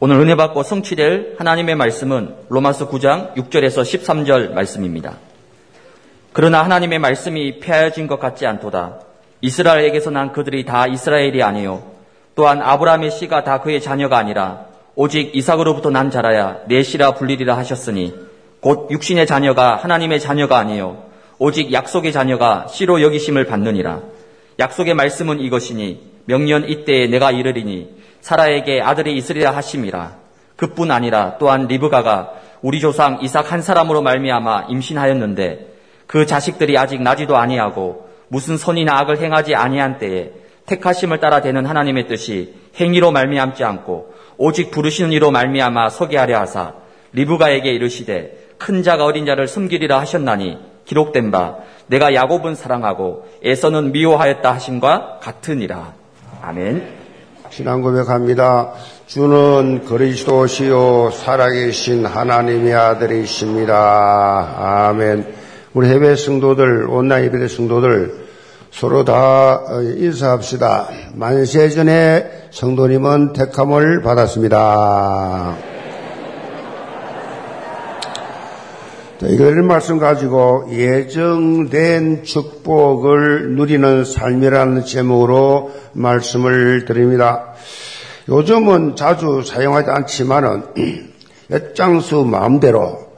오늘 은혜 받고 성취될 하나님의 말씀은 로마서 9장 6절에서 13절 말씀입니다. 그러나 하나님의 말씀이 폐하여진 것 같지 않도다. 이스라엘에게서 난 그들이 다 이스라엘이 아니요. 또한 아브라함의 씨가 다 그의 자녀가 아니라 오직 이삭으로부터 난 자라야 내 씨라 불리리라 하셨으니 곧 육신의 자녀가 하나님의 자녀가 아니요. 오직 약속의 자녀가 씨로 여기심을 받느니라. 약속의 말씀은 이것이니 명년 이때에 내가 이르리니 사라에게 아들이 있으리라 하심이라. 그뿐 아니라 또한 리브가가 우리 조상 이삭 한 사람으로 말미암아 임신하였는데 그 자식들이 아직 나지도 아니하고 무슨 선이나 악을 행하지 아니한 때에 택하심을 따라 되는 하나님의 뜻이 행위로 말미암지 않고 오직 부르시는 이로 말미암아 서게 하려 하사 리브가에게 이르시되 큰 자가 어린 자를 숨기리라 하셨나니 기록된 바 내가 야곱은 사랑하고 에서는 미워하였다 하심과 같으니라. 아멘. 신앙 고백합니다. 주는 그리스도시요 살아계신 하나님의 아들이십니다. 아멘. 우리 해외 성도들, 온라인 예배 성도들 서로 다 인사합시다. 만세 전에 성도님은 택함을 받았습니다. 이걸 말씀 가지고 예정된 축복을 누리는 삶이라는 제목으로 말씀을 드립니다. 요즘은 자주 사용하지 않지만은 엿장수 마음대로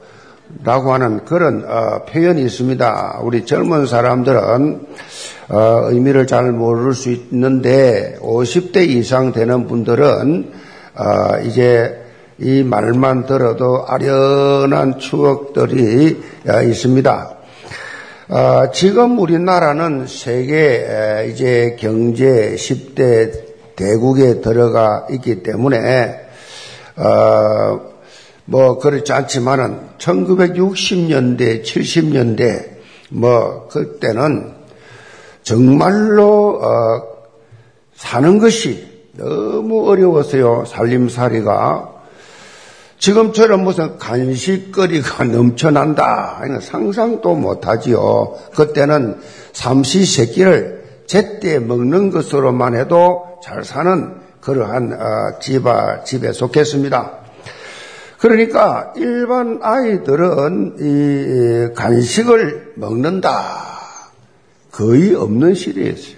라고 하는 그런 어, 표현이 있습니다. 우리 젊은 사람들은 어, 의미를 잘 모를 수 있는데 50대 이상 되는 분들은 어, 이제 이 말만 들어도 아련한 추억들이 어, 있습니다. 어, 지금 우리나라는 세계 이제 경제 10대 대국에 들어가 있기 때문에 어, 뭐 그렇지 않지만은 1960년대, 70년대 뭐 그때는 정말로 사는 것이 너무 어려웠어요. 살림살이가 지금처럼 무슨 간식거리가 넘쳐난다. 상상도 못하지요. 그때는 삼시세끼를 제때 먹는 것으로만 해도 잘 사는 그러한 어, 집아, 집에 속했습니다. 그러니까 일반 아이들은 이 간식을 먹는다. 거의 없는 시대였어요.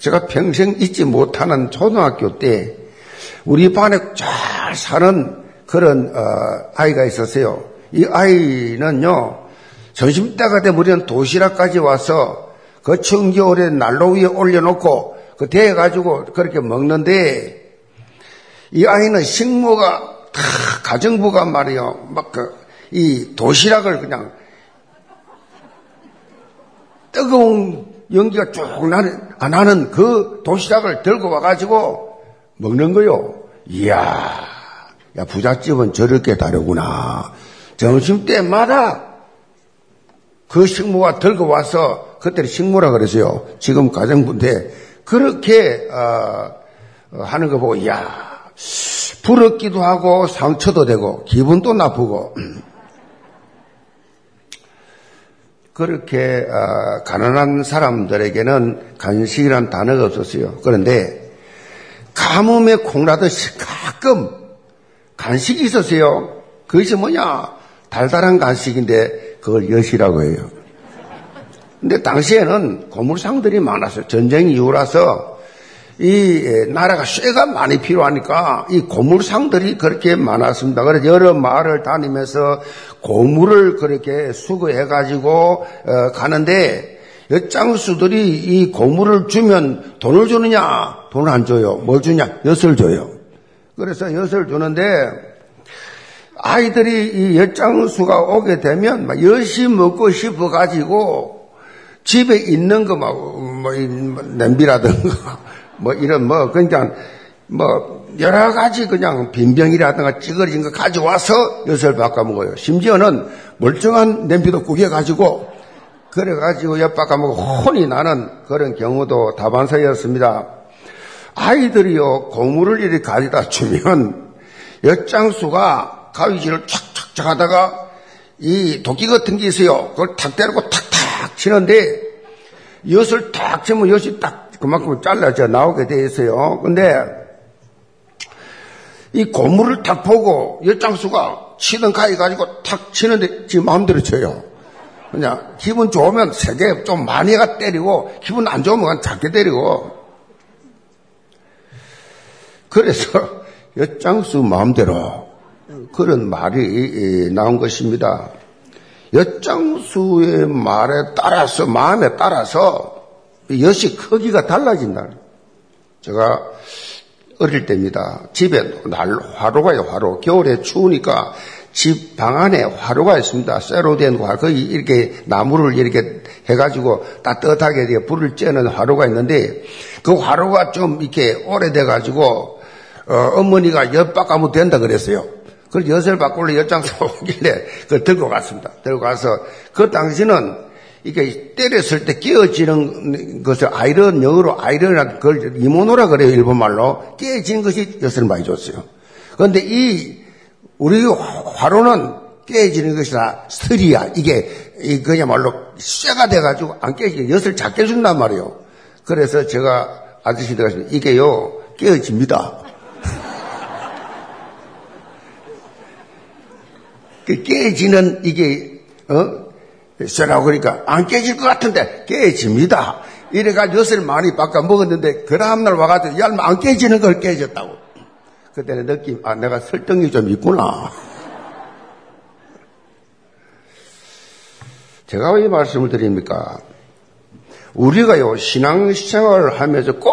제가 평생 잊지 못하는 초등학교 때 우리 반에 잘 사는 그런 어, 아이가 있었어요. 이 아이는요 점심 때가 되면 우리는 도시락까지 와서 그 청겨울에 난로 위에 올려놓고 그 대해 가지고 그렇게 먹는데 이 아이는 식모가 다 가정부가 말이요 막 그 이 도시락을 그냥 뜨거운 연기가 쭉 나는 안 하는 그 도시락을 들고 와가지고 먹는 거요. 이야. 야, 부잣집은 저렇게 다르구나. 점심 때마다 그 식모가 들고 와서 그때 식모라 그랬어요. 지금 가정부인데 그렇게 어, 어, 하는 거 보고 야 부럽기도 하고 상처도 되고 기분도 나쁘고 그렇게 어, 가난한 사람들에게는 간식이란 단어가 없었어요. 그런데 가뭄에 콩나듯이 가끔 간식이 있었어요. 그것이 뭐냐? 달달한 간식인데 그걸 엿이라고 해요. 근데 당시에는 고물상들이 많았어요. 전쟁 이후라서 이 나라가 쇠가 많이 필요하니까 이 고물상들이 그렇게 많았습니다. 그래서 여러 마을을 다니면서 고물을 그렇게 수거해 가지고 어, 가는데 엿장수들이 이 고물을 주면 돈을 주느냐? 돈을 안 줘요. 뭘 주냐? 엿을 줘요. 그래서 엿을 주는데 아이들이 이 엿장수가 오게 되면 막 엿이 먹고 싶어 가지고 집에 있는 거막 뭐 냄비라든가 뭐 이런 뭐 그러니까 뭐 여러 가지 그냥 빈병이라든가 찌그러진 거 가져와서 엿을 바꿔 먹어요. 심지어는 멀쩡한 냄비도 구겨 가지고 그래 가지고 엿 바꿔 먹고 혼이 나는 그런 경우도 다반사였습니다. 아이들이요, 고물을 이렇게 가져다 주면, 엿장수가 가위질을 촥촥촥 하다가, 이 도끼 같은 게 있어요. 그걸 탁 때리고 탁탁 치는데, 엿을 탁 치면 엿이 딱 그만큼 잘라져 나오게 돼 있어요. 근데, 이 고무를 탁 보고 엿장수가 치던 가위 가지고 탁 치는데 지금 마음대로 쳐요. 그냥 기분 좋으면 세게 좀 많이 가 때리고 기분 안 좋으면 작게 때리고 그래서 엿장수 마음대로 그런 말이 나온 것입니다. 엿장수의 말에 따라서 마음에 따라서 엿이 크기가 달라진다. 제가 어릴 때입니다. 집에 날 화로가요, 화로. 겨울에 추우니까 집 방 안에 화로가 있습니다. 쇠로 된 화, 거의 이렇게 나무를 이렇게 해가지고 따뜻하게 불을 쬐는 화로가 있는데 그 화로가 좀 이렇게 오래돼가지고 어, 머니가 엿바가면 된다 그랬어요. 그래서 엿을 바꾸려 엿장소 오길래 그 들고 갔습니다. 들고 가서 그 당시는 이게 때렸을 때 깨어지는 것을 아이런 영어로 아이런이라 그걸 이모노라 그래요 일본 말로 깨어지는 것이 엿을 많이 줬어요. 그런데 이 우리 화로는 깨어지는 것이라 스트리야 이게 그야말로 쇠가 돼가지고 안 깨지게 엿을 작게 준단 말이에요. 그래서 제가 아저씨들 이게요 깨어집니다. 깨지는 이게 어 쇠라고 그러니까 안 깨질 것 같은데 깨집니다. 이래가지고 엿을 많이 바꿔 먹었는데 그 다음날 와가지고 야, 안 깨지는 걸 깨졌다고. 그때는 느낌, 아, 내가 설득이 좀 있구나. 제가 왜이 말씀을 드립니까? 우리가요, 신앙생활을 하면서 꼭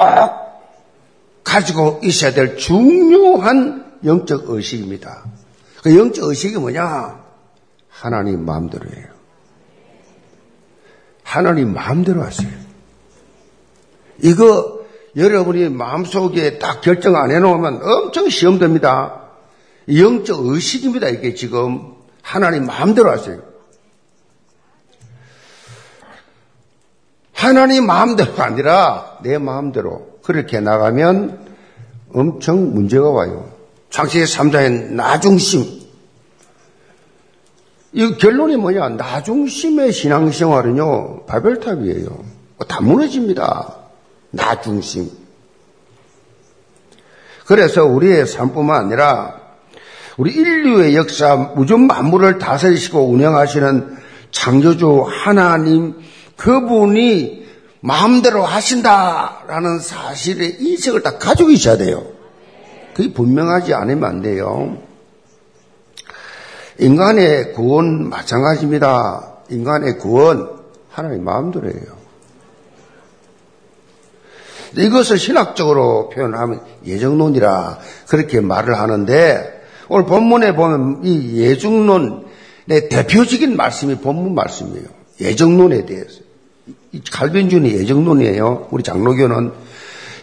가지고 있어야 될 중요한 영적 의식입니다. 그 영적 의식이 뭐냐? 하나님 마음대로예요. 하나님 마음대로 하세요. 이거 여러분이 마음속에 딱 결정 안 해놓으면 엄청 시험됩니다. 영적 의식입니다. 이게 지금 하나님 마음대로 하세요. 하나님 마음대로가 아니라 내 마음대로 그렇게 나가면 엄청 문제가 와요. 창세기 3장의 나중심. 이 결론이 뭐냐? 나중심의 신앙생활은요, 바벨탑이에요. 다 무너집니다. 나중심. 그래서 우리의 삶뿐만 아니라 우리 인류의 역사, 무전 만물을 다스리시고 운영하시는 창조주 하나님 그분이 마음대로 하신다라는 사실의 인식을 다 가지고 있어야 돼요. 그게 분명하지 않으면 안 돼요. 인간의 구원 마찬가지입니다. 인간의 구원 하나님 마음대로예요. 이것을 신학적으로 표현하면 예정론이라 그렇게 말을 하는데 오늘 본문에 보면 이 예정론의 대표적인 말씀이 본문 말씀이에요. 예정론에 대해서. 갈빈준이 예정론이에요. 우리 장로교는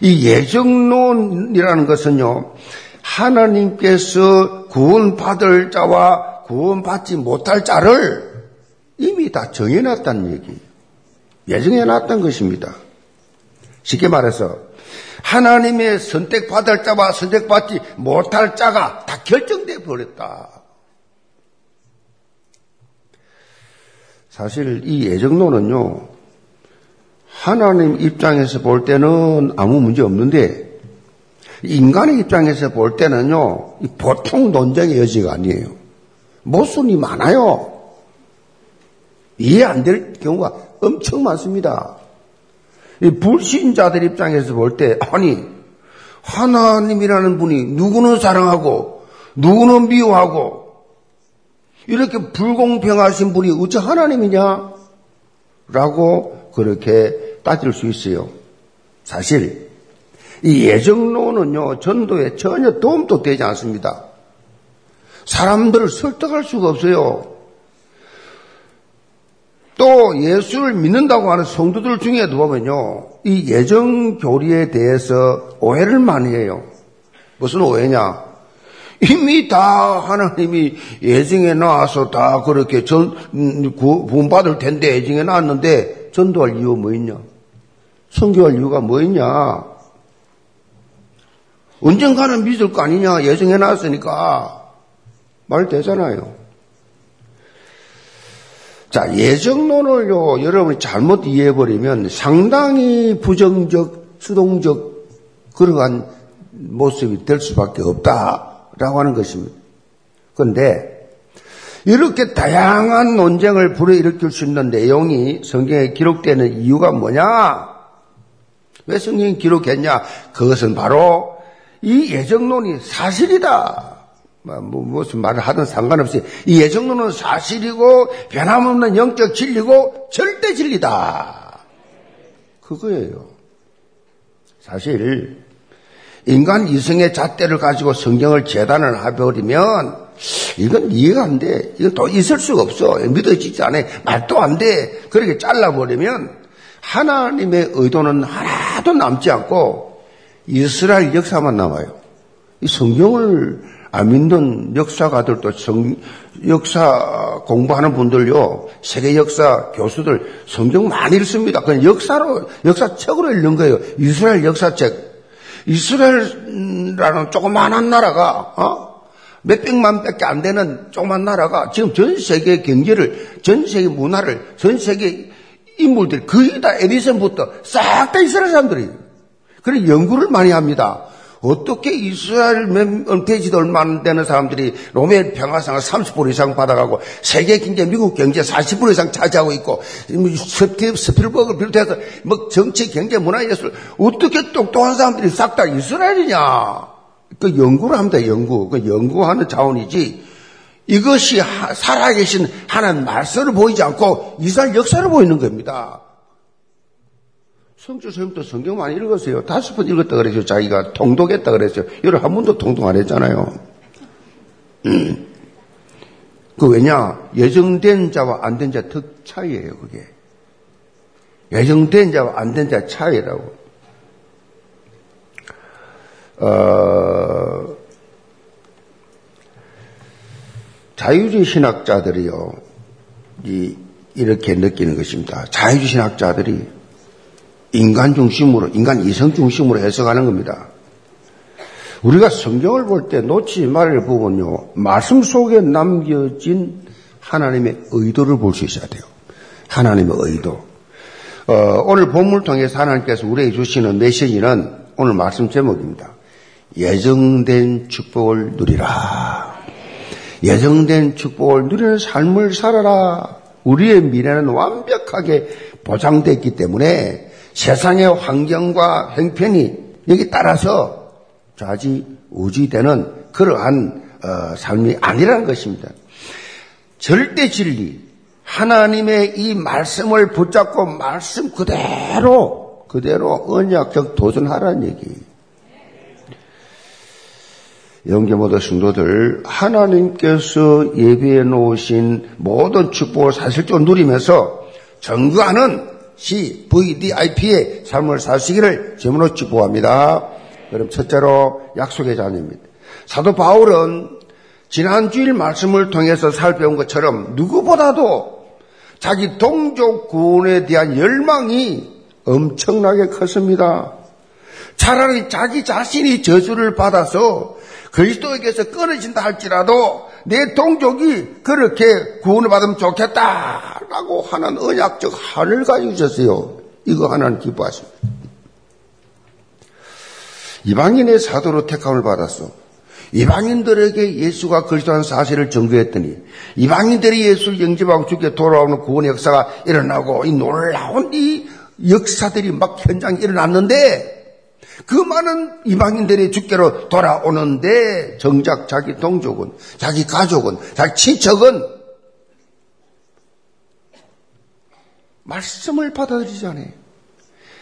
이 예정론이라는 것은요. 하나님께서 구원받을 자와 구원받지 못할 자를 이미 다 정해놨다는 얘기. 예정해놨던 것입니다. 쉽게 말해서 하나님의 선택받을 자와 선택받지 못할 자가 다 결정돼 버렸다. 사실 이 예정론은요, 하나님 입장에서 볼 때는 아무 문제 없는데, 인간의 입장에서 볼 때는요, 보통 논쟁의 여지가 아니에요. 모순이 많아요. 이해 안 될 경우가 엄청 많습니다. 불신자들 입장에서 볼 때, 아니, 하나님이라는 분이 누구는 사랑하고, 누구는 미워하고, 이렇게 불공평하신 분이 어째 하나님이냐? 라고 그렇게 따질 수 있어요. 사실, 이 예정론은요, 전도에 전혀 도움도 되지 않습니다. 사람들을 설득할 수가 없어요. 또 예수를 믿는다고 하는 성도들 중에도 보면요. 이 예정 교리에 대해서 오해를 많이 해요. 무슨 오해냐? 이미 다 하나님이 예정에 나와서 다 그렇게 전, 구원받을 텐데 예정에 나왔는데 전도할 이유 뭐 있냐? 성교할 이유가 뭐 있냐? 언젠가는 믿을 거 아니냐? 예정해 놨으니까. 말 되잖아요. 자, 예정론을요, 여러분이 잘못 이해해버리면 상당히 부정적, 수동적, 그러한 모습이 될 수밖에 없다. 라고 하는 것입니다. 그런데 이렇게 다양한 논쟁을 불어일으킬 수 있는 내용이 성경에 기록되는 이유가 뭐냐? 왜 성경이 기록했냐? 그것은 바로 이 예정론이 사실이다. 뭐, 뭐 무슨 말을 하든 상관없이 이 예정론은 사실이고 변함없는 영적 진리고 절대 진리다. 그거예요. 사실 인간 이성의 잣대를 가지고 성경을 재단을 해버리면 이건 이해가 안 돼. 이거 또 있을 수가 없어. 믿어지지 않아. 말도 안 돼. 그렇게 잘라버리면 하나님의 의도는 하나도 남지 않고 이스라엘 역사만 남아요. 이 성경을 안 믿는 역사가들도 성, 역사 공부하는 분들요, 세계 역사 교수들 성경 많이 읽습니다. 그냥 역사로, 역사책으로 읽는 거예요. 이스라엘 역사책. 이스라엘이라는 조그마한 나라가, 어? 몇 백만 밖에 안 되는 조그만 나라가 지금 전 세계 경제를, 전 세계 문화를, 전 세계 인물들 거의 다 에디슨부터 싹 다 이스라엘 사람들이에요. 그래 연구를 많이 합니다. 어떻게 이스라엘 된 지도 얼마 안 되는 사람들이 로메 평화상을 30% 이상 받아가고 세계 경제, 미국 경제 40% 이상 차지하고 있고 스티브 스필버그를 비롯해서 뭐 정치, 경제, 문화, 예술 어떻게 똑똑한 사람들이 싹 다 이스라엘이냐? 그 연구를 합니다. 연구. 그 연구하는 자원이지. 이것이 살아계신 하나님 말씀을 보이지 않고 이스라엘 역사를 보이는 겁니다. 성주 선생님도 성경 많이 읽었어요. 다섯 번 읽었다 그랬죠. 자기가 통독했다 그랬어요. 여러 한 번도 통독 안 했잖아요. 음. 그 왜냐? 예정된 자와 안 된자특 차이예요, 그게. 예정된 자와 안 된 자 차이라고. 어, 자유주의 신학자들이요, 이, 이렇게 느끼는 것입니다. 자유주의 신학자들이 인간 중심으로, 인간 이성 중심으로 해석하는 겁니다. 우리가 성경을 볼 때 놓치지 말을 부분요, 말씀 속에 남겨진 하나님의 의도를 볼 수 있어야 돼요. 하나님의 의도. 어, 오늘 본문을 통해서 하나님께서 우리에게 주시는 메시지는 오늘 말씀 제목입니다. 예정된 축복을 누리라. 예정된 축복을 누리는 삶을 살아라. 우리의 미래는 완벽하게 보장되어 기 때문에 세상의 환경과 형편이 여기 따라서 좌지 우지되는 그러한 어, 삶이 아니라는 것입니다. 절대 진리, 하나님의 이 말씀을 붙잡고 말씀 그대로 그대로 언약적 도전하라는 얘기. 영계 모든 성도들 하나님께서 예비해 놓으신 모든 축복을 사실적으로 누리면서 전거하는 C, VDIP의 삶을 사시기를 제문으로 축복합니다. 그럼 첫째로 약속의 자녀입니다. 사도 바울은 지난 주일 말씀을 통해서 살펴온 것처럼 누구보다도 자기 동족 구원에 대한 열망이 엄청나게 컸습니다. 차라리 자기 자신이 저주를 받아서 그리스도에게서 끊어진다 할지라도 내 동족이 그렇게 구원을 받으면 좋겠다라고 하는 언약적 한을 가지고 있었어요. 이거 하나는 기뻐하십니다. 이방인의 사도로 택함을 받았어. 이방인들에게 예수가 그리스도라는 사실을 전거했더니 이방인들이 예수를 영접하고 죽게 돌아오는 구원의 역사가 일어나고 이 놀라운 이 역사들이 막 현장에 일어났는데 그 많은 이방인들이 주께로 돌아오는데 정작 자기 동족은 자기 가족은 자기 친척은 말씀을 받아들이지 않아요.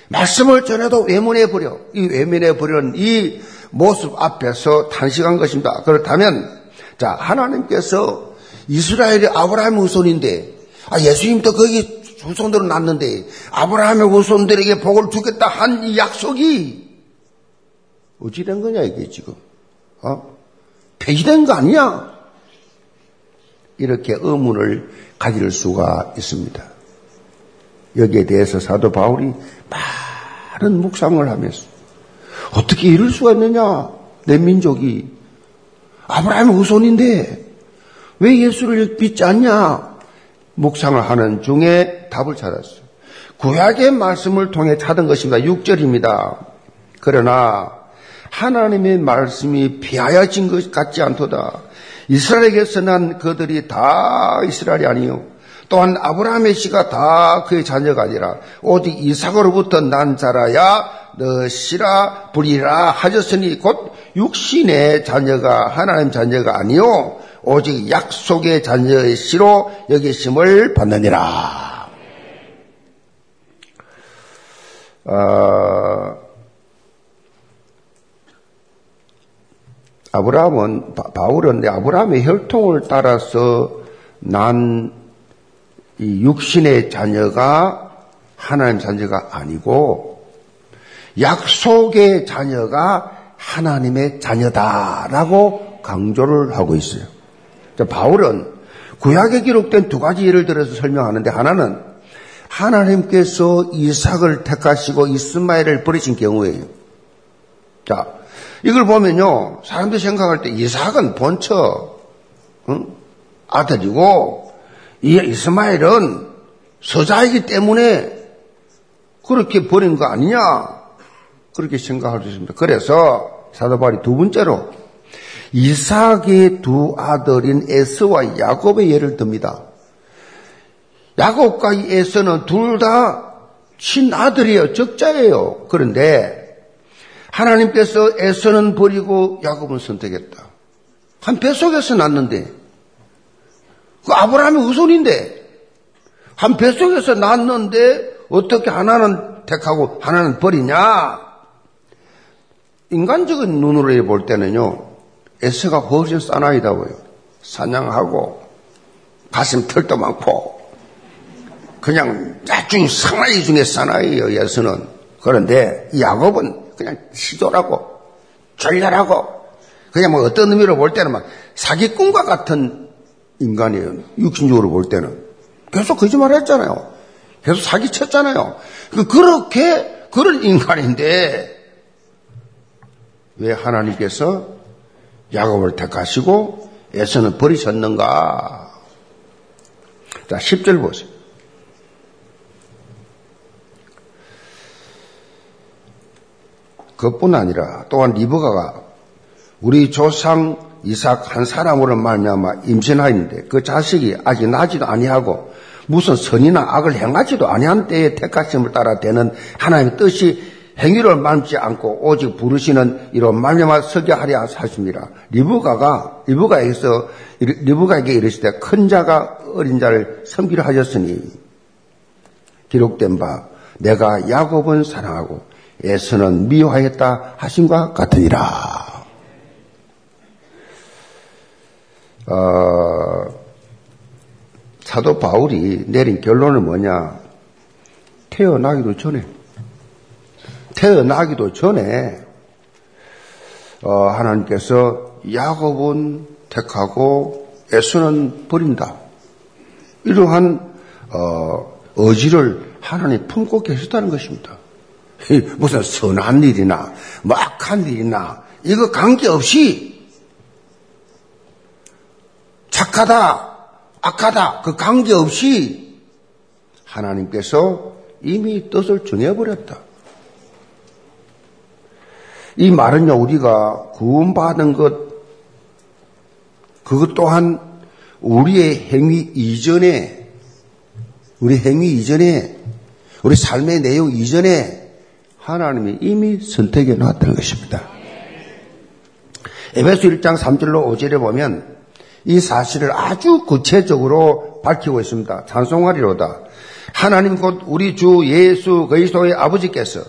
말씀을 전해도 외면해 버려. 이 외면해 버리는 이 모습 앞에서 탄식한 것입니다. 그렇다면 자 하나님께서 이스라엘이 아브라함 후손인데 아, 예수님도 거기 후손들은 났는데 아브라함의 후손들에게 복을 주겠다 한 이 약속이 어찌 된 거냐, 이게 지금. 어? 폐기된 거 아니야? 이렇게 의문을 가질 수가 있습니다. 여기에 대해서 사도 바울이 많은 묵상을 하면서 어떻게 이럴 수가 있느냐? 내 민족이 아브라함의 후손인데 왜 예수를 믿지 않냐? 묵상을 하는 중에 답을 찾았어요. 구약의 말씀을 통해 찾은 것입니다. 6절입니다. 그러나 하나님의 말씀이 비하여진 것 같지 않도다. 이스라엘에게서 난 그들이 다 이스라엘이 아니요. 또한 아브라함의 씨가 다 그의 자녀가 아니라 오직 이삭으로부터 난 자라야 너시라 부리라 하셨으니 곧 육신의 자녀가 하나님 자녀가 아니요 오직 약속의 자녀의 씨로 여기심을 받느니라. 어, 아브라함은 바울은 아브라함의 혈통을 따라서 난 육신의 자녀가 하나님 자녀가 아니고 약속의 자녀가 하나님의 자녀다라고 강조를 하고 있어요. 바울은 구약에 기록된 두 가지 예를 들어서 설명하는데 하나는 하나님께서 이삭을 택하시고 이스마엘을 버리신 경우에요. 자, 이걸 보면요, 사람들이 생각할 때 이삭은 본처 응? 아들이고 이 이스마엘은 서자이기 때문에 그렇게 버린 거 아니냐 그렇게 생각할 수 있습니다. 그래서 사도바울이 두 번째로 이삭의 두 아들인 에스와 야곱의 예를 듭니다. 야곱과 에서는 둘 다 친아들이에요. 적자예요. 그런데 하나님께서 에서는 버리고 야곱은 선택했다. 한 뱃속에서 났는데 그 아브라함의 후손인데 한 뱃속에서 났는데 어떻게 하나는 택하고 하나는 버리냐? 인간적인 눈으로 볼 때는요. 에서가 훨씬 싸나이다 보여. 사냥하고 가슴 털도 많고 그냥 나중 사나이 중에 사나이예요, 예수는. 그런데 야곱은 그냥 시조라고, 졸렬하고, 그냥 뭐 어떤 의미로 볼 때는 막 사기꾼과 같은 인간이에요. 육신적으로 볼 때는. 계속 거짓말 했잖아요. 계속 사기쳤잖아요. 그 그렇게, 그런 인간인데, 왜 하나님께서 야곱을 택하시고 에서는 버리셨는가? 자, 10절 보세요. 그것뿐 아니라 또한 리브가가 우리 조상 이삭 한 사람으로 말미암아 임신하였는데 그 자식이 아직 나지도 아니하고 무슨 선이나 악을 행하지도 아니한 때에 택하심을 따라 되는 하나님의 뜻이 행위를 말지 않고 오직 부르시는 이런 말미암아 서게 하려 하십니다. 리브가가 리브가에서 리브가에게 이르시되 큰 자가 어린 자를 섬기려 하셨으니 기록된 바 내가 야곱은 사랑하고 에서는 미워하였다 하신과 같으니라. 어, 사도 바울이 내린 결론은 뭐냐? 태어나기도 전에, 태어나기도 전에, 어, 하나님께서 야곱은 택하고 에서는 버린다. 이러한, 어, 의지를 하나님 품고 계셨다는 것입니다. 무슨 선한 일이나 뭐 악한 일이나 이거 관계없이 착하다 악하다 그 관계없이 하나님께서 이미 뜻을 정해버렸다. 이 말은요 우리가 구원받은 것 그것 또한 우리의 행위 이전에 우리 행위 이전에 우리 삶의 내용 이전에 하나님이 이미 선택해 놨다는 것입니다. 에베소 1장 3절로 5절에 보면 이 사실을 아주 구체적으로 밝히고 있습니다. 찬송하리로다. 하나님 곧 우리 주 예수 그리스도의 아버지께서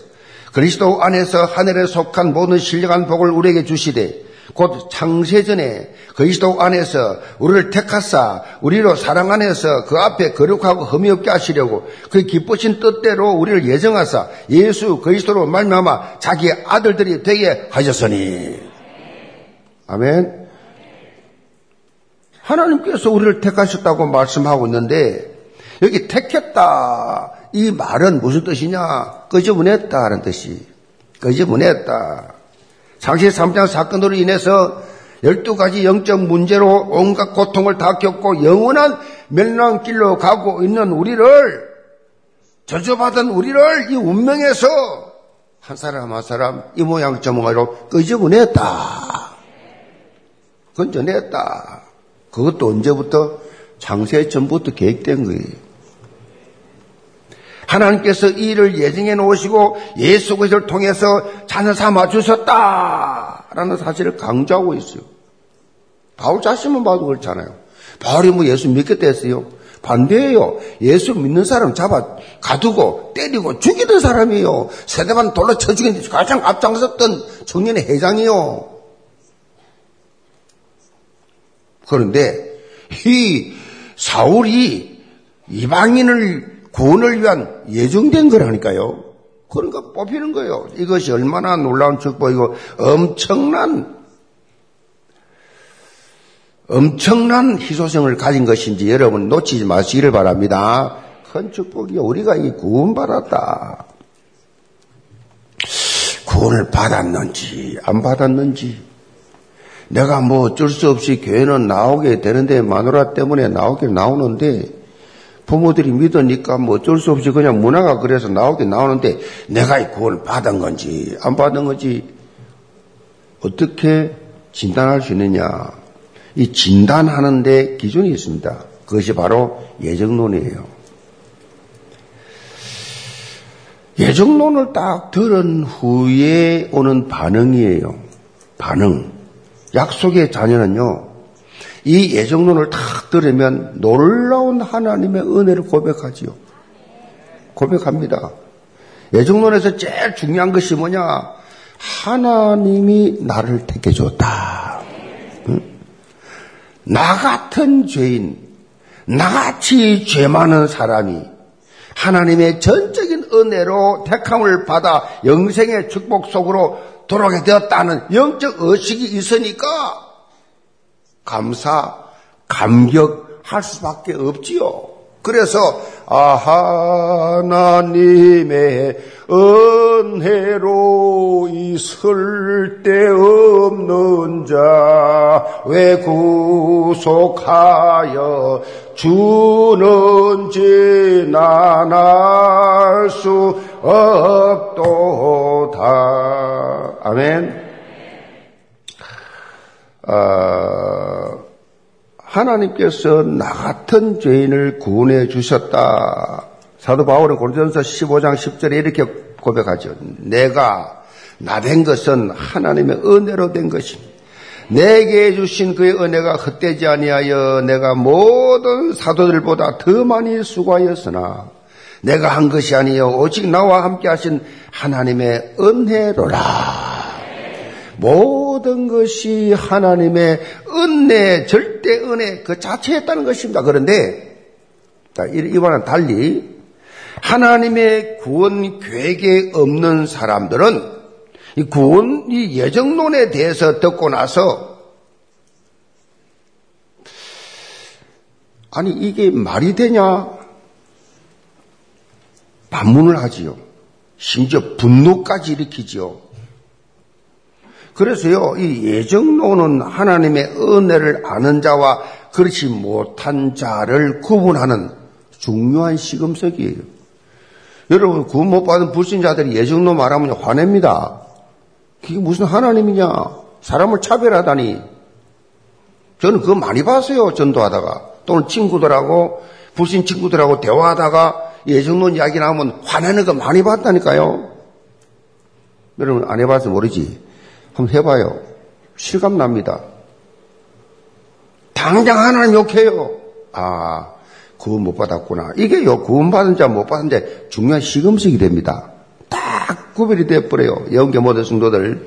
그리스도 안에서 하늘에 속한 모든 신령한 복을 우리에게 주시되 곧 창세전에 그리스도 안에서 우리를 택하사 우리로 사랑 안에서 그 앞에 거룩하고 흠이 없게 하시려고 그 기쁘신 뜻대로 우리를 예정하사 예수 그리스도로 말미암아 자기 아들들이 되게 하셨으니 아멘. 하나님께서 우리를 택하셨다고 말씀하고 있는데 여기 택했다 이 말은 무슨 뜻이냐? 끄집어냈다는 뜻이 끄집어냈다. 창세 3장 사건으로 인해서 12가지 영적 문제로 온갖 고통을 다 겪고 영원한 멸망길로 가고 있는 우리를 저주받은 우리를 이 운명에서 한 사람 한 사람 이 모양 저 모양으로 끄집어냈다. 건져냈다. 그것도 언제부터? 장세 전부터 계획된 거예요. 하나님께서 이 일을 예정해 놓으시고 예수 그리스도를 통해서 자녀 삼아 주셨다라는 사실을 강조하고 있어요. 바울 자신만 봐도 그렇잖아요. 바울이 뭐 예수 믿겠다 했어요? 반대예요. 예수 믿는 사람 잡아 가두고 때리고 죽이던 사람이에요. 세대반 돌로 쳐 죽인 가장 앞장섰던 청년의 회장이요. 그런데 이 사울이 이방인을 구원을 위한 예정된 거라니까요. 그러니까 뽑히는 거예요. 이것이 얼마나 놀라운 축복이고 엄청난 엄청난 희소성을 가진 것인지 여러분 놓치지 마시기를 바랍니다. 큰 축복이 우리가 이 구원받았다. 구원을 받았는지 안 받았는지 내가 뭐 어쩔 수 없이 교회는 나오게 되는데 마누라 때문에 나오긴 나오는데 부모들이 믿으니까 뭐 어쩔 수 없이 그냥 문화가 그래서 나오긴 나오는데 내가 이 구원을 받은 건지 안 받은 건지 어떻게 진단할 수 있느냐 이 진단하는데 기준이 있습니다. 그것이 바로 예정론이에요. 예정론을 딱 들은 후에 오는 반응이에요. 반응. 약속의 자녀는요, 이 예정론을 딱 들으면 놀라운 하나님의 은혜를 고백하지요. 고백합니다. 예정론에서 제일 중요한 것이 뭐냐? 하나님이 나를 택해줬다. 나 같은 죄인, 나같이 죄 많은 사람이 하나님의 전적인 은혜로 택함을 받아 영생의 축복 속으로 돌아오게 되었다는 영적 의식이 있으니까 감사, 감격할 수밖에 없지요. 그래서 아 하나님의 은혜로 있을 데 없는 자 왜 구속하여 주는지 난알 수 없도다. 아멘. 어, 하나님께서 나 같은 죄인을 구원해 주셨다. 사도 바울은 고린도전서 15장 10절에 이렇게 고백하죠. 내가 나 된 것은 하나님의 은혜로 된 것입니다. 내게 주신 그의 은혜가 헛되지 아니하여 내가 모든 사도들보다 더 많이 수고하였으나 내가 한 것이 아니요 오직 나와 함께 하신 하나님의 은혜로라. 모 든 것이 하나님의 은혜, 절대 은혜 그 자체였다는 것입니다. 그런데 이번엔 달리 하나님의 구원 계획에 없는 사람들은 이 구원 이 예정론에 대해서 듣고 나서 아니 이게 말이 되냐 반문을 하지요. 심지어 분노까지 일으키지요. 그래서요, 이 예정론은 하나님의 은혜를 아는 자와 그렇지 못한 자를 구분하는 중요한 시금석이에요. 여러분, 구원 못 받은 불신자들이 예정론 말하면 화냅니다. 그게 무슨 하나님이냐? 사람을 차별하다니. 저는 그거 많이 봤어요, 전도하다가. 또는 친구들하고, 불신 친구들하고 대화하다가 예정론 이야기 나오면 화내는 거 많이 봤다니까요. 여러분, 안 해봐서 모르지. 한번 해봐요. 실감 납니다. 당장 하나님 욕해요. 아, 구원 못 받았구나. 이게 요 구원 받은 자 못 받은데 중요한 시금석이 됩니다. 딱 구별이 돼버려요. 영계 모든 성도들.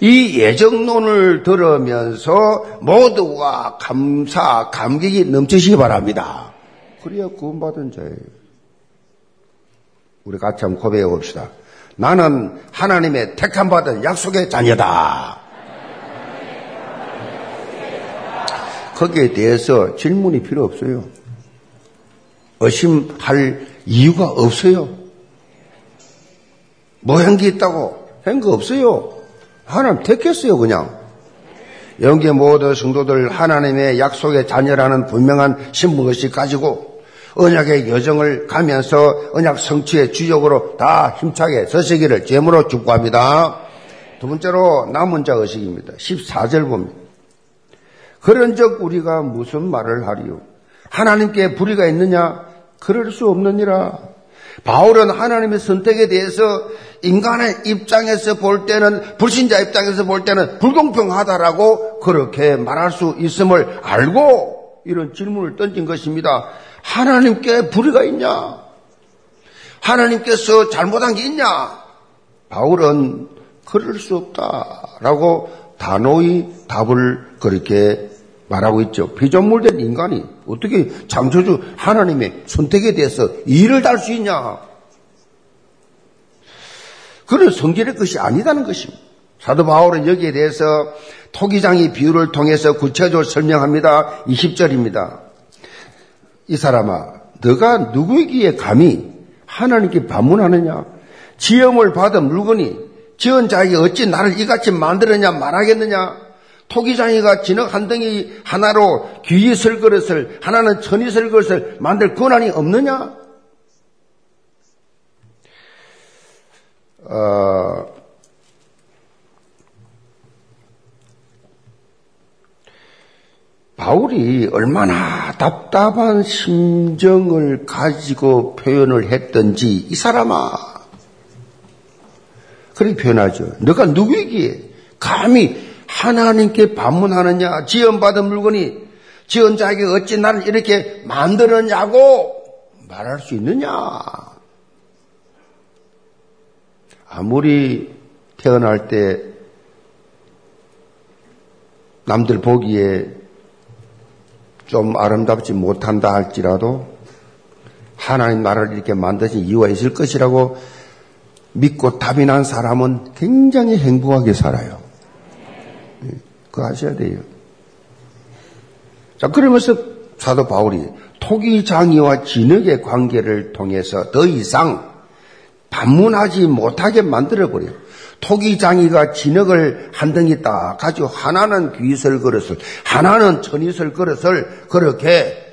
이 예정론을 들으면서 모두가 감사, 감격이 넘치시기 바랍니다. 그래야 구원 받은 자예요. 우리 같이 한번 고백해 봅시다. 나는 하나님의 택함 받은 약속의 자녀다. 거기에 대해서 질문이 필요 없어요. 의심할 이유가 없어요. 뭐한게 있다고? 한거 없어요. 하나님 택했어요, 그냥. 영계 모든 성도들 하나님의 약속의 자녀라는 분명한 신분의식 가지고 언약의 여정을 가면서 언약 성취의 주역으로 다 힘차게 서시기를 제물로 축복합니다. 두 번째로 남은 자 의식입니다. 14절 봅니다. 그런 적 우리가 무슨 말을 하리요? 하나님께 불의가 있느냐? 그럴 수 없느니라. 바울은 하나님의 선택에 대해서 인간의 입장에서 볼 때는 불신자 입장에서 볼 때는 불공평하다라고 그렇게 말할 수 있음을 알고 이런 질문을 던진 것입니다. 하나님께 불의가 있냐? 하나님께서 잘못한 게 있냐? 바울은 그럴 수 없다라고 단호히 답을 그렇게 말하고 있죠. 피조물된 인간이 어떻게 창조주 하나님의 선택에 대해서 일을 달수 있냐? 그는 성질의 것이 아니다는 것입니다. 사도 바울은 여기에 대해서 토기장이 비유를 통해서 구체적으로 설명합니다. 20절입니다. 이 사람아, 너가 누구이기에 감히 하나님께 반문하느냐? 지음을 받은 물건이 지은 자에게 어찌 나를 이같이 만들었냐 말하겠느냐? 토기장이가 진흙 한 덩이 하나로 귀이 설 그릇을 하나는 천이 설 그릇을 만들 권한이 없느냐? 어, 바울이 얼마나 답답한 심정을 가지고 표현을 했던지 이 사람아. 그렇게 표현하죠. 너가 누구이기에 감히 하나님께 반문하느냐? 지연받은 물건이 지은 자에게 어찌 나를 이렇게 만들었냐고 말할 수 있느냐? 아무리 태어날 때 남들 보기에 좀 아름답지 못한다 할지라도 하나님 나라를 이렇게 만드신 이유가 있을 것이라고 믿고 답이 난 사람은 굉장히 행복하게 살아요. 예, 그거 아셔야 돼요. 자, 그러면서 사도 바울이 토기장이와 진흙의 관계를 통해서 더 이상 반문하지 못하게 만들어버려요. 토기장이가 진흙을 한 덩이 딱 가지고 하나는 귀설 그릇을 하나는 천이설 그릇을 그렇게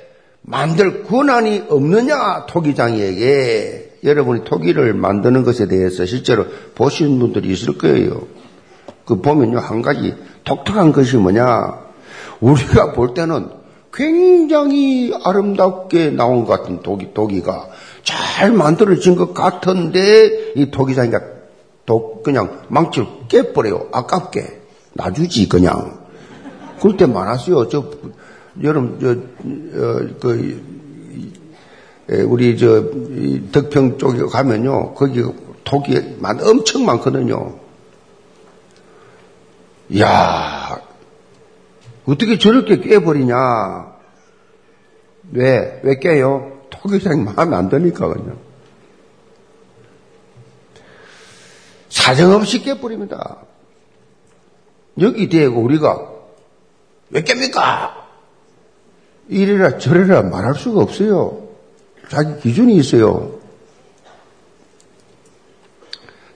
만들 권한이 없느냐 토기장이에게 여러분이 토기를 만드는 것에 대해서 실제로 보시는 분들이 있을 거예요. 그 보면요 한 가지 독특한 것이 뭐냐 우리가 볼 때는 굉장히 아름답게 나온 것 같은 독이, 독이가 잘 만들어진 것 같은데 이 토기장이가 독 그냥 망치를 깨버려요. 아깝게 놔주지 그냥. 그럴 때 많았어요. 저 여러분 저그 어, 우리 저 덕평 쪽에 가면요 거기 독이 엄청 많거든요. 야 어떻게 저렇게 깨버리냐? 왜? 왜 깨요? 토기장이 마음에 안 드니까 그냥. 사정없이 깨버립니다. 여기 대고 우리가 왜 깹니까? 이래라 저래라 말할 수가 없어요. 자기 기준이 있어요.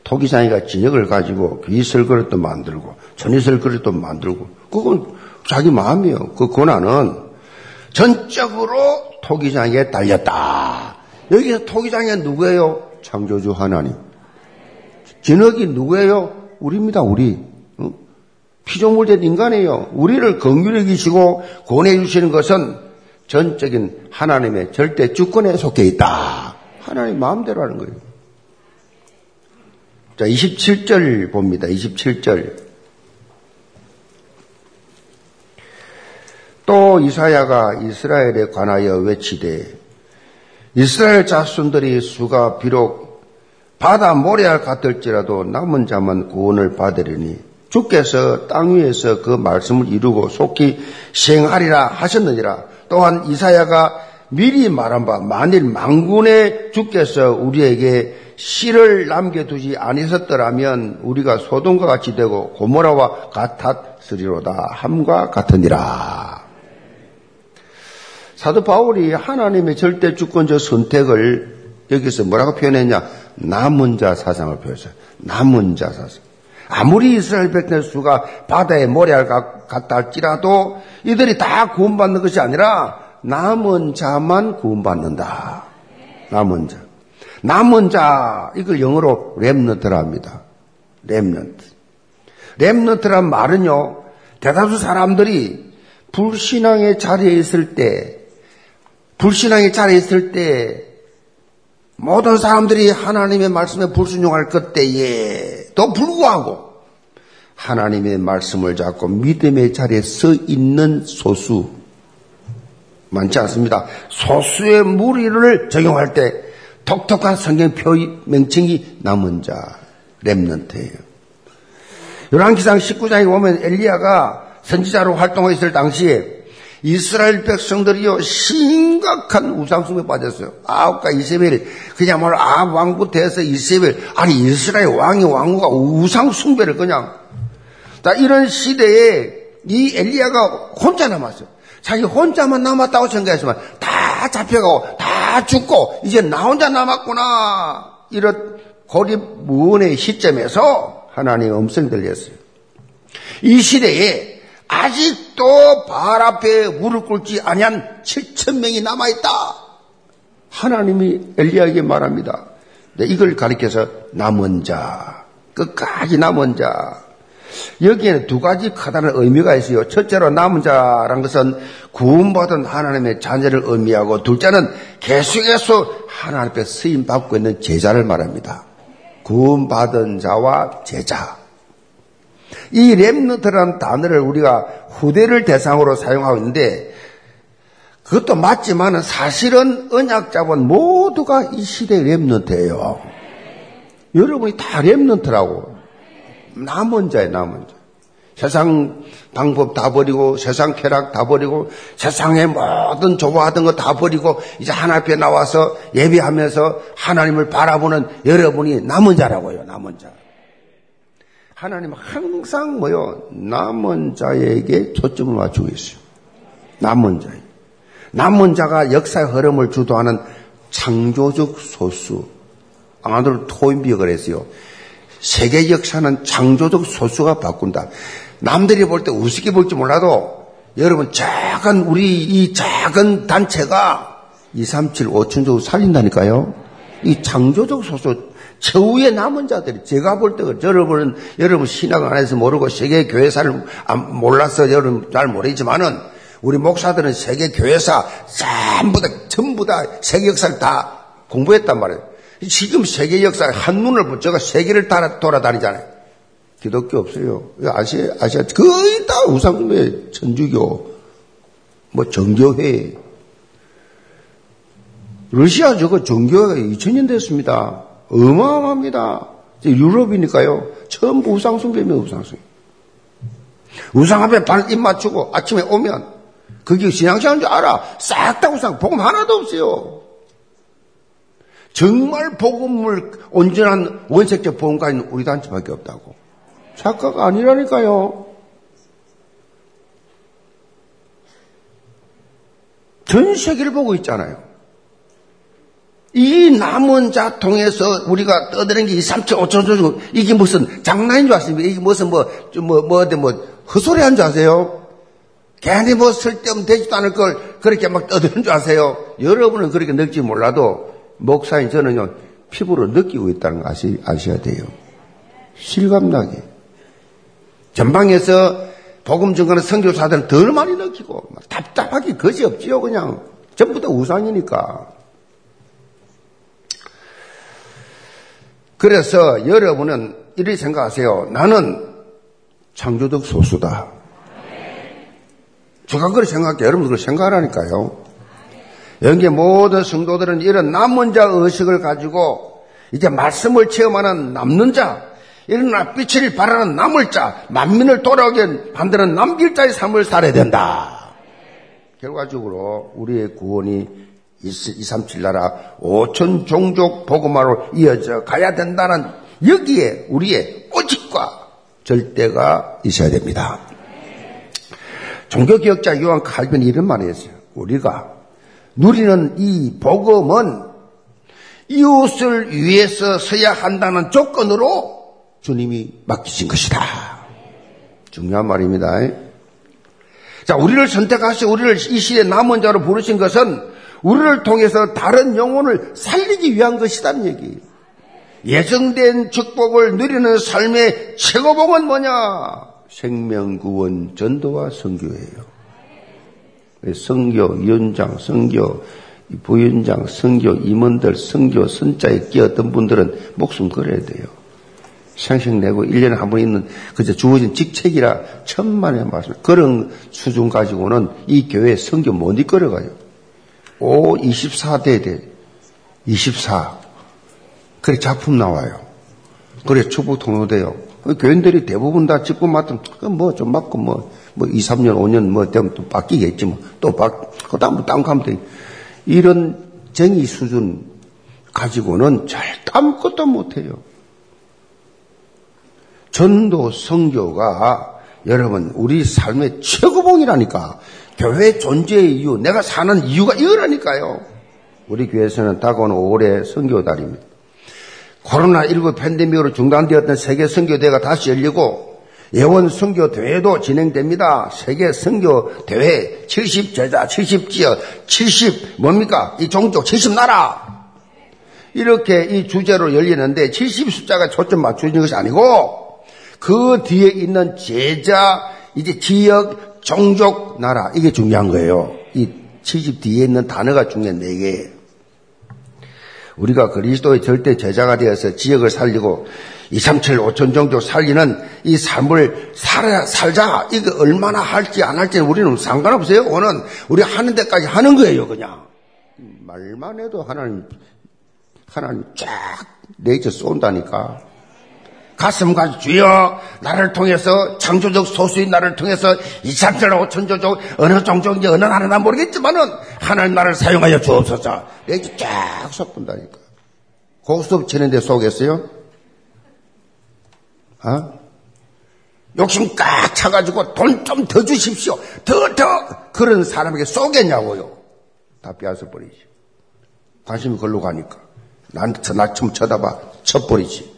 토기장이가 진역을 가지고 귀설 그릇도 만들고 천이설 그릇도 만들고 그건 자기 마음이에요. 그 권한은 전적으로 토기장에 달렸다. 여기서 토기장에 누구예요? 창조주 하나님. 진흙이 누구예요? 우리입니다, 우리. 피조물 된 인간이에요. 우리를 긍휼히 기시고 권해 주시는 것은 전적인 하나님의 절대 주권에 속해 있다. 하나님 마음대로 하는 거예요. 자, 27절 봅니다. 27절. 또 이사야가 이스라엘에 관하여 외치되 이스라엘 자손들이 수가 비록 바다 모래알 같을지라도 남은 자만 구원을 받으리니 주께서 땅 위에서 그 말씀을 이루고 속히 시행하리라 하셨느니라. 또한 이사야가 미리 말한 바 만일 망군의 주께서 우리에게 씨를 남겨두지 아니셨더라면 우리가 소돔과 같이 되고 고모라와 같았으리로다 함과 같으니라. 사도 바울이 하나님의 절대 주권적 선택을 여기서 뭐라고 표현했냐? 남은 자 사상을 표현했어요. 남은 자 사상. 아무리 이스라엘 백성의 수가 바다에 모래알 같다 할지라도 이들이 다 구원받는 것이 아니라 남은 자만 구원받는다. 남은 자. 남은 자, 이걸 영어로 렘넌트라 합니다. 렘넌트. 렘넌트란 말은요, 대다수 사람들이 불신앙의 자리에 있을 때, 불신앙의 자리에 있을 때, 모든 사람들이 하나님의 말씀에 불순종할 그때에도 불구하고 하나님의 말씀을 잡고 믿음의 자리에 서 있는 소수 많지 않습니다. 소수의 무리를 적용할 때 독특한 성경 표의 명칭이 남은 자, 렘넌트예요. 요한기상 19장에 보면 엘리야가 선지자로 활동했을 당시에 이스라엘 백성들이요 심각한 우상숭배 빠졌어요. 아합과 이세벨 그냥말로 아합 왕부터 해서 이세벨 아니 이스라엘 왕이 왕후가 우상숭배를 그냥 다 이런 시대에 이 엘리야가 혼자 남았어요. 자기 혼자만 남았다고 생각했지만 다 잡혀가고 다 죽고 이제 나 혼자 남았구나 이런 고립무원의 시점에서 하나님 음성 들렸어요. 이 시대에 아직도 발 앞에 무릎 꿇지 아니한 7천 명이 남아 있다. 하나님이 엘리야에게 말합니다. 네, 이걸 가리켜서 남은 자, 끝까지 남은 자. 여기에는 두 가지 커다란 의미가 있어요. 첫째로 남은 자란 것은 구원받은 하나님의 자녀를 의미하고 둘째는 계속해서 하나님 앞에 쓰임 받고 있는 제자를 말합니다. 구원받은 자와 제자. 이 렘너트라는 단어를 우리가 후대를 대상으로 사용하고 있는데 그것도 맞지만 사실은 언약 자본 모두가 이 시대의 렘너트예요. 여러분이 다 렘너트라고. 남은 자예요, 남은 자. 세상 방법 다 버리고 세상 쾌락 다 버리고 세상의 모든 좋아하던 거 다 버리고 이제 하나님 앞에 나와서 예배하면서 하나님을 바라보는 여러분이 남은 자라고요. 남은 자. 하나님 항상 뭐요? 남은 자에게 초점을 맞추고 있어요. 남은 자. 남은 자가 역사의 흐름을 주도하는 창조적 소수. 아마도 토인비가 그랬어요. 세계 역사는 창조적 소수가 바꾼다. 남들이 볼 때 우습게 볼지 몰라도 여러분 작은 우리 이 작은 단체가 2, 3, 7, 5천 정도 살린다니까요. 이 창조적 소수 최후의 남은 자들이 제가 볼 때 여러분은 여러분 신학 안에서 모르고 세계 교회사를 몰라서 여러분 잘 모르지만은 우리 목사들은 세계 교회사 전부 다 전부 다 세계 역사를 다 공부했단 말이에요. 지금 세계 역사에 한눈을 붙여가 세계를 따라 돌아다니잖아요. 기독교 없어요. 아시아, 아시아, 거의 다 우상숭배, 천주교, 뭐, 정교회. 러시아 저거 정교회가 2000년 됐습니다. 어마어마합니다. 유럽이니까요. 전부 우상숭배면 우상숭배. 우상 앞에 발입 맞추고 아침에 오면 그게 신앙생활인 줄 알아. 싹 다 우상. 복음 하나도 없어요. 정말 복음을 온전한 원색적 복음가인 우리 단체밖에 없다고. 작가가 아니라니까요. 전 세계를 보고 있잖아요. 이 남은 자 통해서 우리가 떠드는 게 2, 3천, 5천 정 이게 무슨 장난인 줄 아십니까? 이게 무슨 뭐, 뭐, 뭐, 뭐, 헛소리 한 줄 아세요? 괜히 뭐 쓸데없는 되지도 않을 걸 그렇게 막 떠드는 줄 아세요? 여러분은 그렇게 느낄지 몰라도 목사인 저는요, 피부로 느끼고 있다는 거 아시, 아셔야 돼요. 실감나게. 전방에서 복음 증거는 성교사들은 덜 많이 느끼고, 답답하게 것이 없지요, 그냥. 전부 다 우상이니까. 그래서 여러분은 이렇게 생각하세요. 나는 창조적 소수다. 제가 그렇게 생각해. 여러분들 그렇게 생각하라니까요. 여기 모든 성도들은 이런 남은 자 의식을 가지고 이제 말씀을 체험하는 남는 자, 이런 빛을 바라는 남을 자, 만민을 돌아오게 만드는 남길 자의 삶을 살아야 된다. 결과적으로 우리의 구원이 237 나라 5천 종족 복음화로 이어져 가야 된다는 여기에 우리의 오직과 절대가 있어야 됩니다. 종교개혁자 요한 칼빈이 이런 말을 했어요. 우리가 누리는 이 복음은 이웃을 위해서 서야 한다는 조건으로 주님이 맡기신 것이다. 중요한 말입니다. 자, 우리를 선택하시 우리를 이 시대 남은 자로 부르신 것은 우리를 통해서 다른 영혼을 살리기 위한 것이다는 얘기예요. 예정된 축복을 누리는 삶의 최고봉은 뭐냐? 생명구원 전도와 성교예요. 성교, 위원장, 성교, 부위원장, 성교, 임원들, 성교, 선자에 끼었던 분들은 목숨 걸어야 돼요. 생생 내고 1년에 한 번 있는 그저 주어진 직책이라 천만의 말씀. 그런 수준 가지고는 이 교회 성교 못 이끌어가요. 오, 24대 대. 24. 그래 작품 나와요. 그래 축복 통로돼요. 교인들이 대부분 다 직분 맡으면 뭐좀 맡고 뭐, 뭐 2, 3년, 5년 뭐 되면 또 바뀌겠지 뭐. 또 바, 그 다음 딴 가면 돼. 이런 정의 수준 가지고는 절대 아무것도 못해요. 전도 성교가 여러분 우리 삶의 최고봉이라니까 교회 존재의 이유 내가 사는 이유가 이거라니까요 우리 교회에서는 다가오는 5월의 성교달입니다 코로나19 팬데믹으로 중단되었던 세계 성교대회가 다시 열리고 예원 성교 대회도 진행됩니다. 세계 성교 대회 70 제자, 70 지역, 70 뭡니까? 이 종족 70 나라. 이렇게 이 주제로 열리는데 70 숫자가 초점 맞추는 것이 아니고 그 뒤에 있는 제자, 이제 지역, 종족, 나라, 이게 중요한 거예요. 이 70 뒤에 있는 단어가 중요한 네 개. 우리가 그리스도의 절대 제자가 되어서 지역을 살리고 2, 3, 7, 5천 종족 살리는 이 삶을 살아, 살자. 이거 얼마나 할지 안 할지는 우리는 상관없어요. 오는 우리 하는 데까지 하는 거예요, 그냥. 말만 해도 하나님, 하나님 쫙 내쳐 쏜다니까. 가슴 가지 주여 나를 통해서 창조적 소수인 나를 통해서 이삼천오 천조족 어느 종족인지 어느 나라나 모르겠지만은 하나님 나를 사용하여 주옵소서. 이렇게 쫙 섞은다니까. 고스톱 치는데 쏘겠어요? 어? 욕심 꽉 차가지고 돈 좀 더 주십시오. 더더 그런 사람에게 쏘겠냐고요. 다 빼앗아 버리지. 관심이 걸로 가니까. 나한테 나좀 쳐다봐. 쳐버리지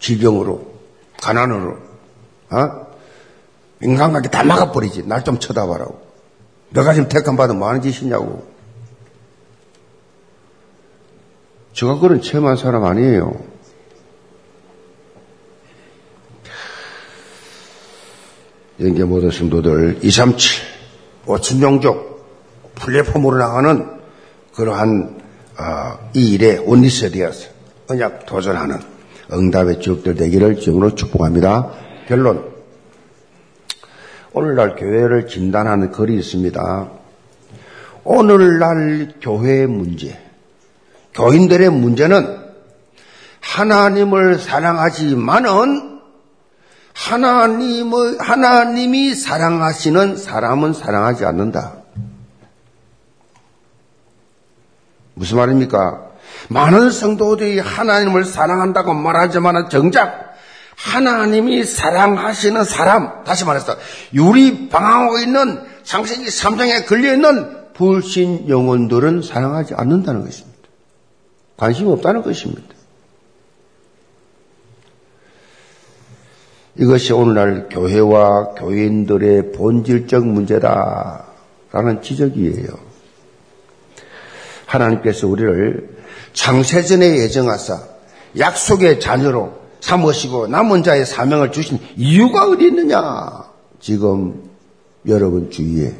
질병으로, 가난으로, 어? 인간관계 다 막아버리지. 날 좀 쳐다봐라고. 너가 지금 택함 받으면 뭐 하는 짓이냐고. 제가 그런 체험한 사람 아니에요. 연계 모든 성도들 237, 5천 종족 플랫폼으로 나가는 그러한 어, 이 일에 원리스에 되어서 언약 도전하는 응답의 지역들 되기를 지으로 축복합니다. 결론. 오늘날 교회를 진단하는 글이 있습니다. 오늘날 교회의 문제, 교인들의 문제는 하나님을 사랑하지만은 하나님의, 하나님이 사랑하시는 사람은 사랑하지 않는다. 무슨 말입니까? 많은 성도들이 하나님을 사랑한다고 말하지만 정작 하나님이 사랑하시는 사람, 다시 말해서 유리 방황하고 있는 창세기 3장에 걸려있는 불신 영혼들은 사랑하지 않는다는 것입니다. 관심이 없다는 것입니다. 이것이 오늘날 교회와 교인들의 본질적 문제다라는 지적이에요. 하나님께서 우리를 창세전에 예정하사 약속의 자녀로 삼으시고 남은 자의 사명을 주신 이유가 어디 있느냐? 지금 여러분 주위에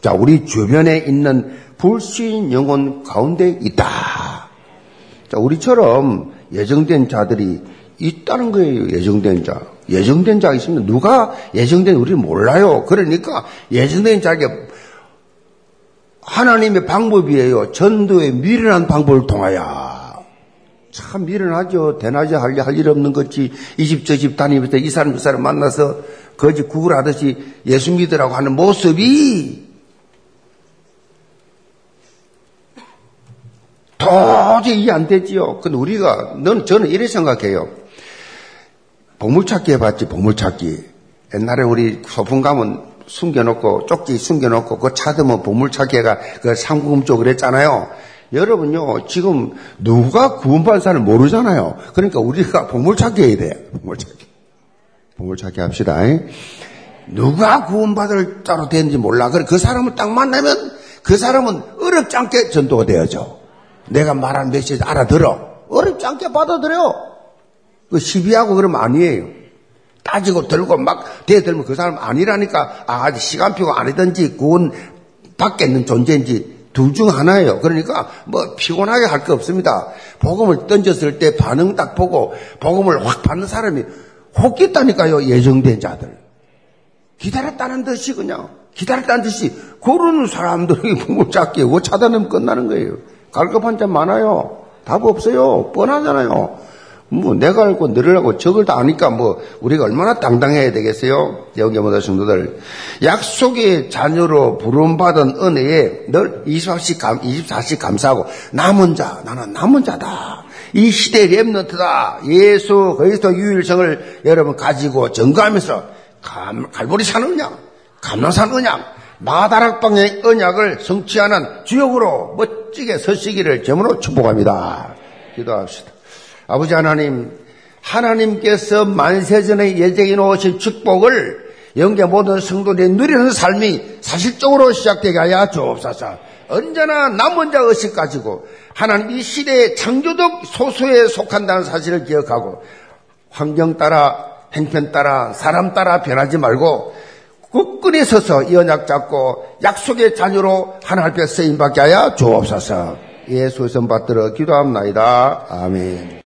자 우리 주변에 있는 불신 영혼 가운데 있다. 자 우리처럼 예정된 자들이 있다는 거예요. 예정된 자. 예정된 자가 있으면 누가 예정된 우리는 몰라요. 그러니까 예정된 자에게 하나님의 방법이에요. 전도의 미련한 방법을 통하여. 참 미련하죠. 대낮에 할 일 없는 것이 이집 저 집 다니면서 이 사람 저 사람 만나서 거지 구글하듯이 예수 믿으라고 하는 모습이 도저히 이해 안 되지요. 근데 우리가, 넌, 저는 이래 생각해요. 보물찾기 해봤지, 보물찾기. 옛날에 우리 소풍 가면 숨겨놓고 쪽지 숨겨놓고 그 찾으면 보물찾기가 그 상금 쪽으로 했잖아요. 여러분요 지금 누가 구원받은 사람을 모르잖아요. 그러니까 우리가 보물찾기 해야 돼. 보물찾기. 보물찾기 합시다. 누가 구원받을 자로 되는지 몰라. 그래, 그 사람을 딱 만나면 그 사람은 어렵지 않게 전도가 되어져. 내가 말한 메시지 알아들어. 어렵지 않게 받아들여. 그 시비하고 그러면 아니에요. 따지고 들고 막 대들면 그 사람 아니라니까 아, 시간표가 아니든지 구원 받겠는 존재인지 둘 중 하나예요. 그러니까 뭐 피곤하게 할 거 없습니다. 복음을 던졌을 때 반응 딱 보고 복음을 확 받는 사람이 혹겠다니까요. 예정된 자들. 기다렸다는 듯이 그냥 기다렸다는 듯이 고르는 사람들이 복음을 잡기에 그 차단하면 끝나는 거예요. 갈급한 자 많아요. 답 없어요. 뻔하잖아요. 뭐 내가 알고 너를 알고 적을 다 아니까 뭐 우리가 얼마나 당당해야 되겠어요? 여기 모든 성도들 약속의 자녀로 부름받은 은혜에 늘 24시, 감, 24시 감사하고 남은 자 나는 남은 자다. 이 시대 랩너트다. 예수 그리스도 유일성을 여러분 가지고 증거하면서 감, 갈보리 산 언약, 감남산 언약, 마다락방의 언약을 성취하는 주역으로 멋지게 서시기를 제으로 축복합니다. 기도합시다. 아버지 하나님, 하나님께서 만세전에 예정해 놓으신 축복을 영계 모든 성도들이 누리는 삶이 사실적으로 시작되게 하여 주옵소서. 언제나 남은 자 의식 가지고 하나님 이 시대의 창조적 소수에 속한다는 사실을 기억하고 환경 따라 행편 따라 사람 따라 변하지 말고 굳건히 서서 이 언약 잡고 약속의 자녀로 하나님 앞에 쓰임받게 하여 주옵소서. 예수의 선 받들어 기도합니다. 아멘.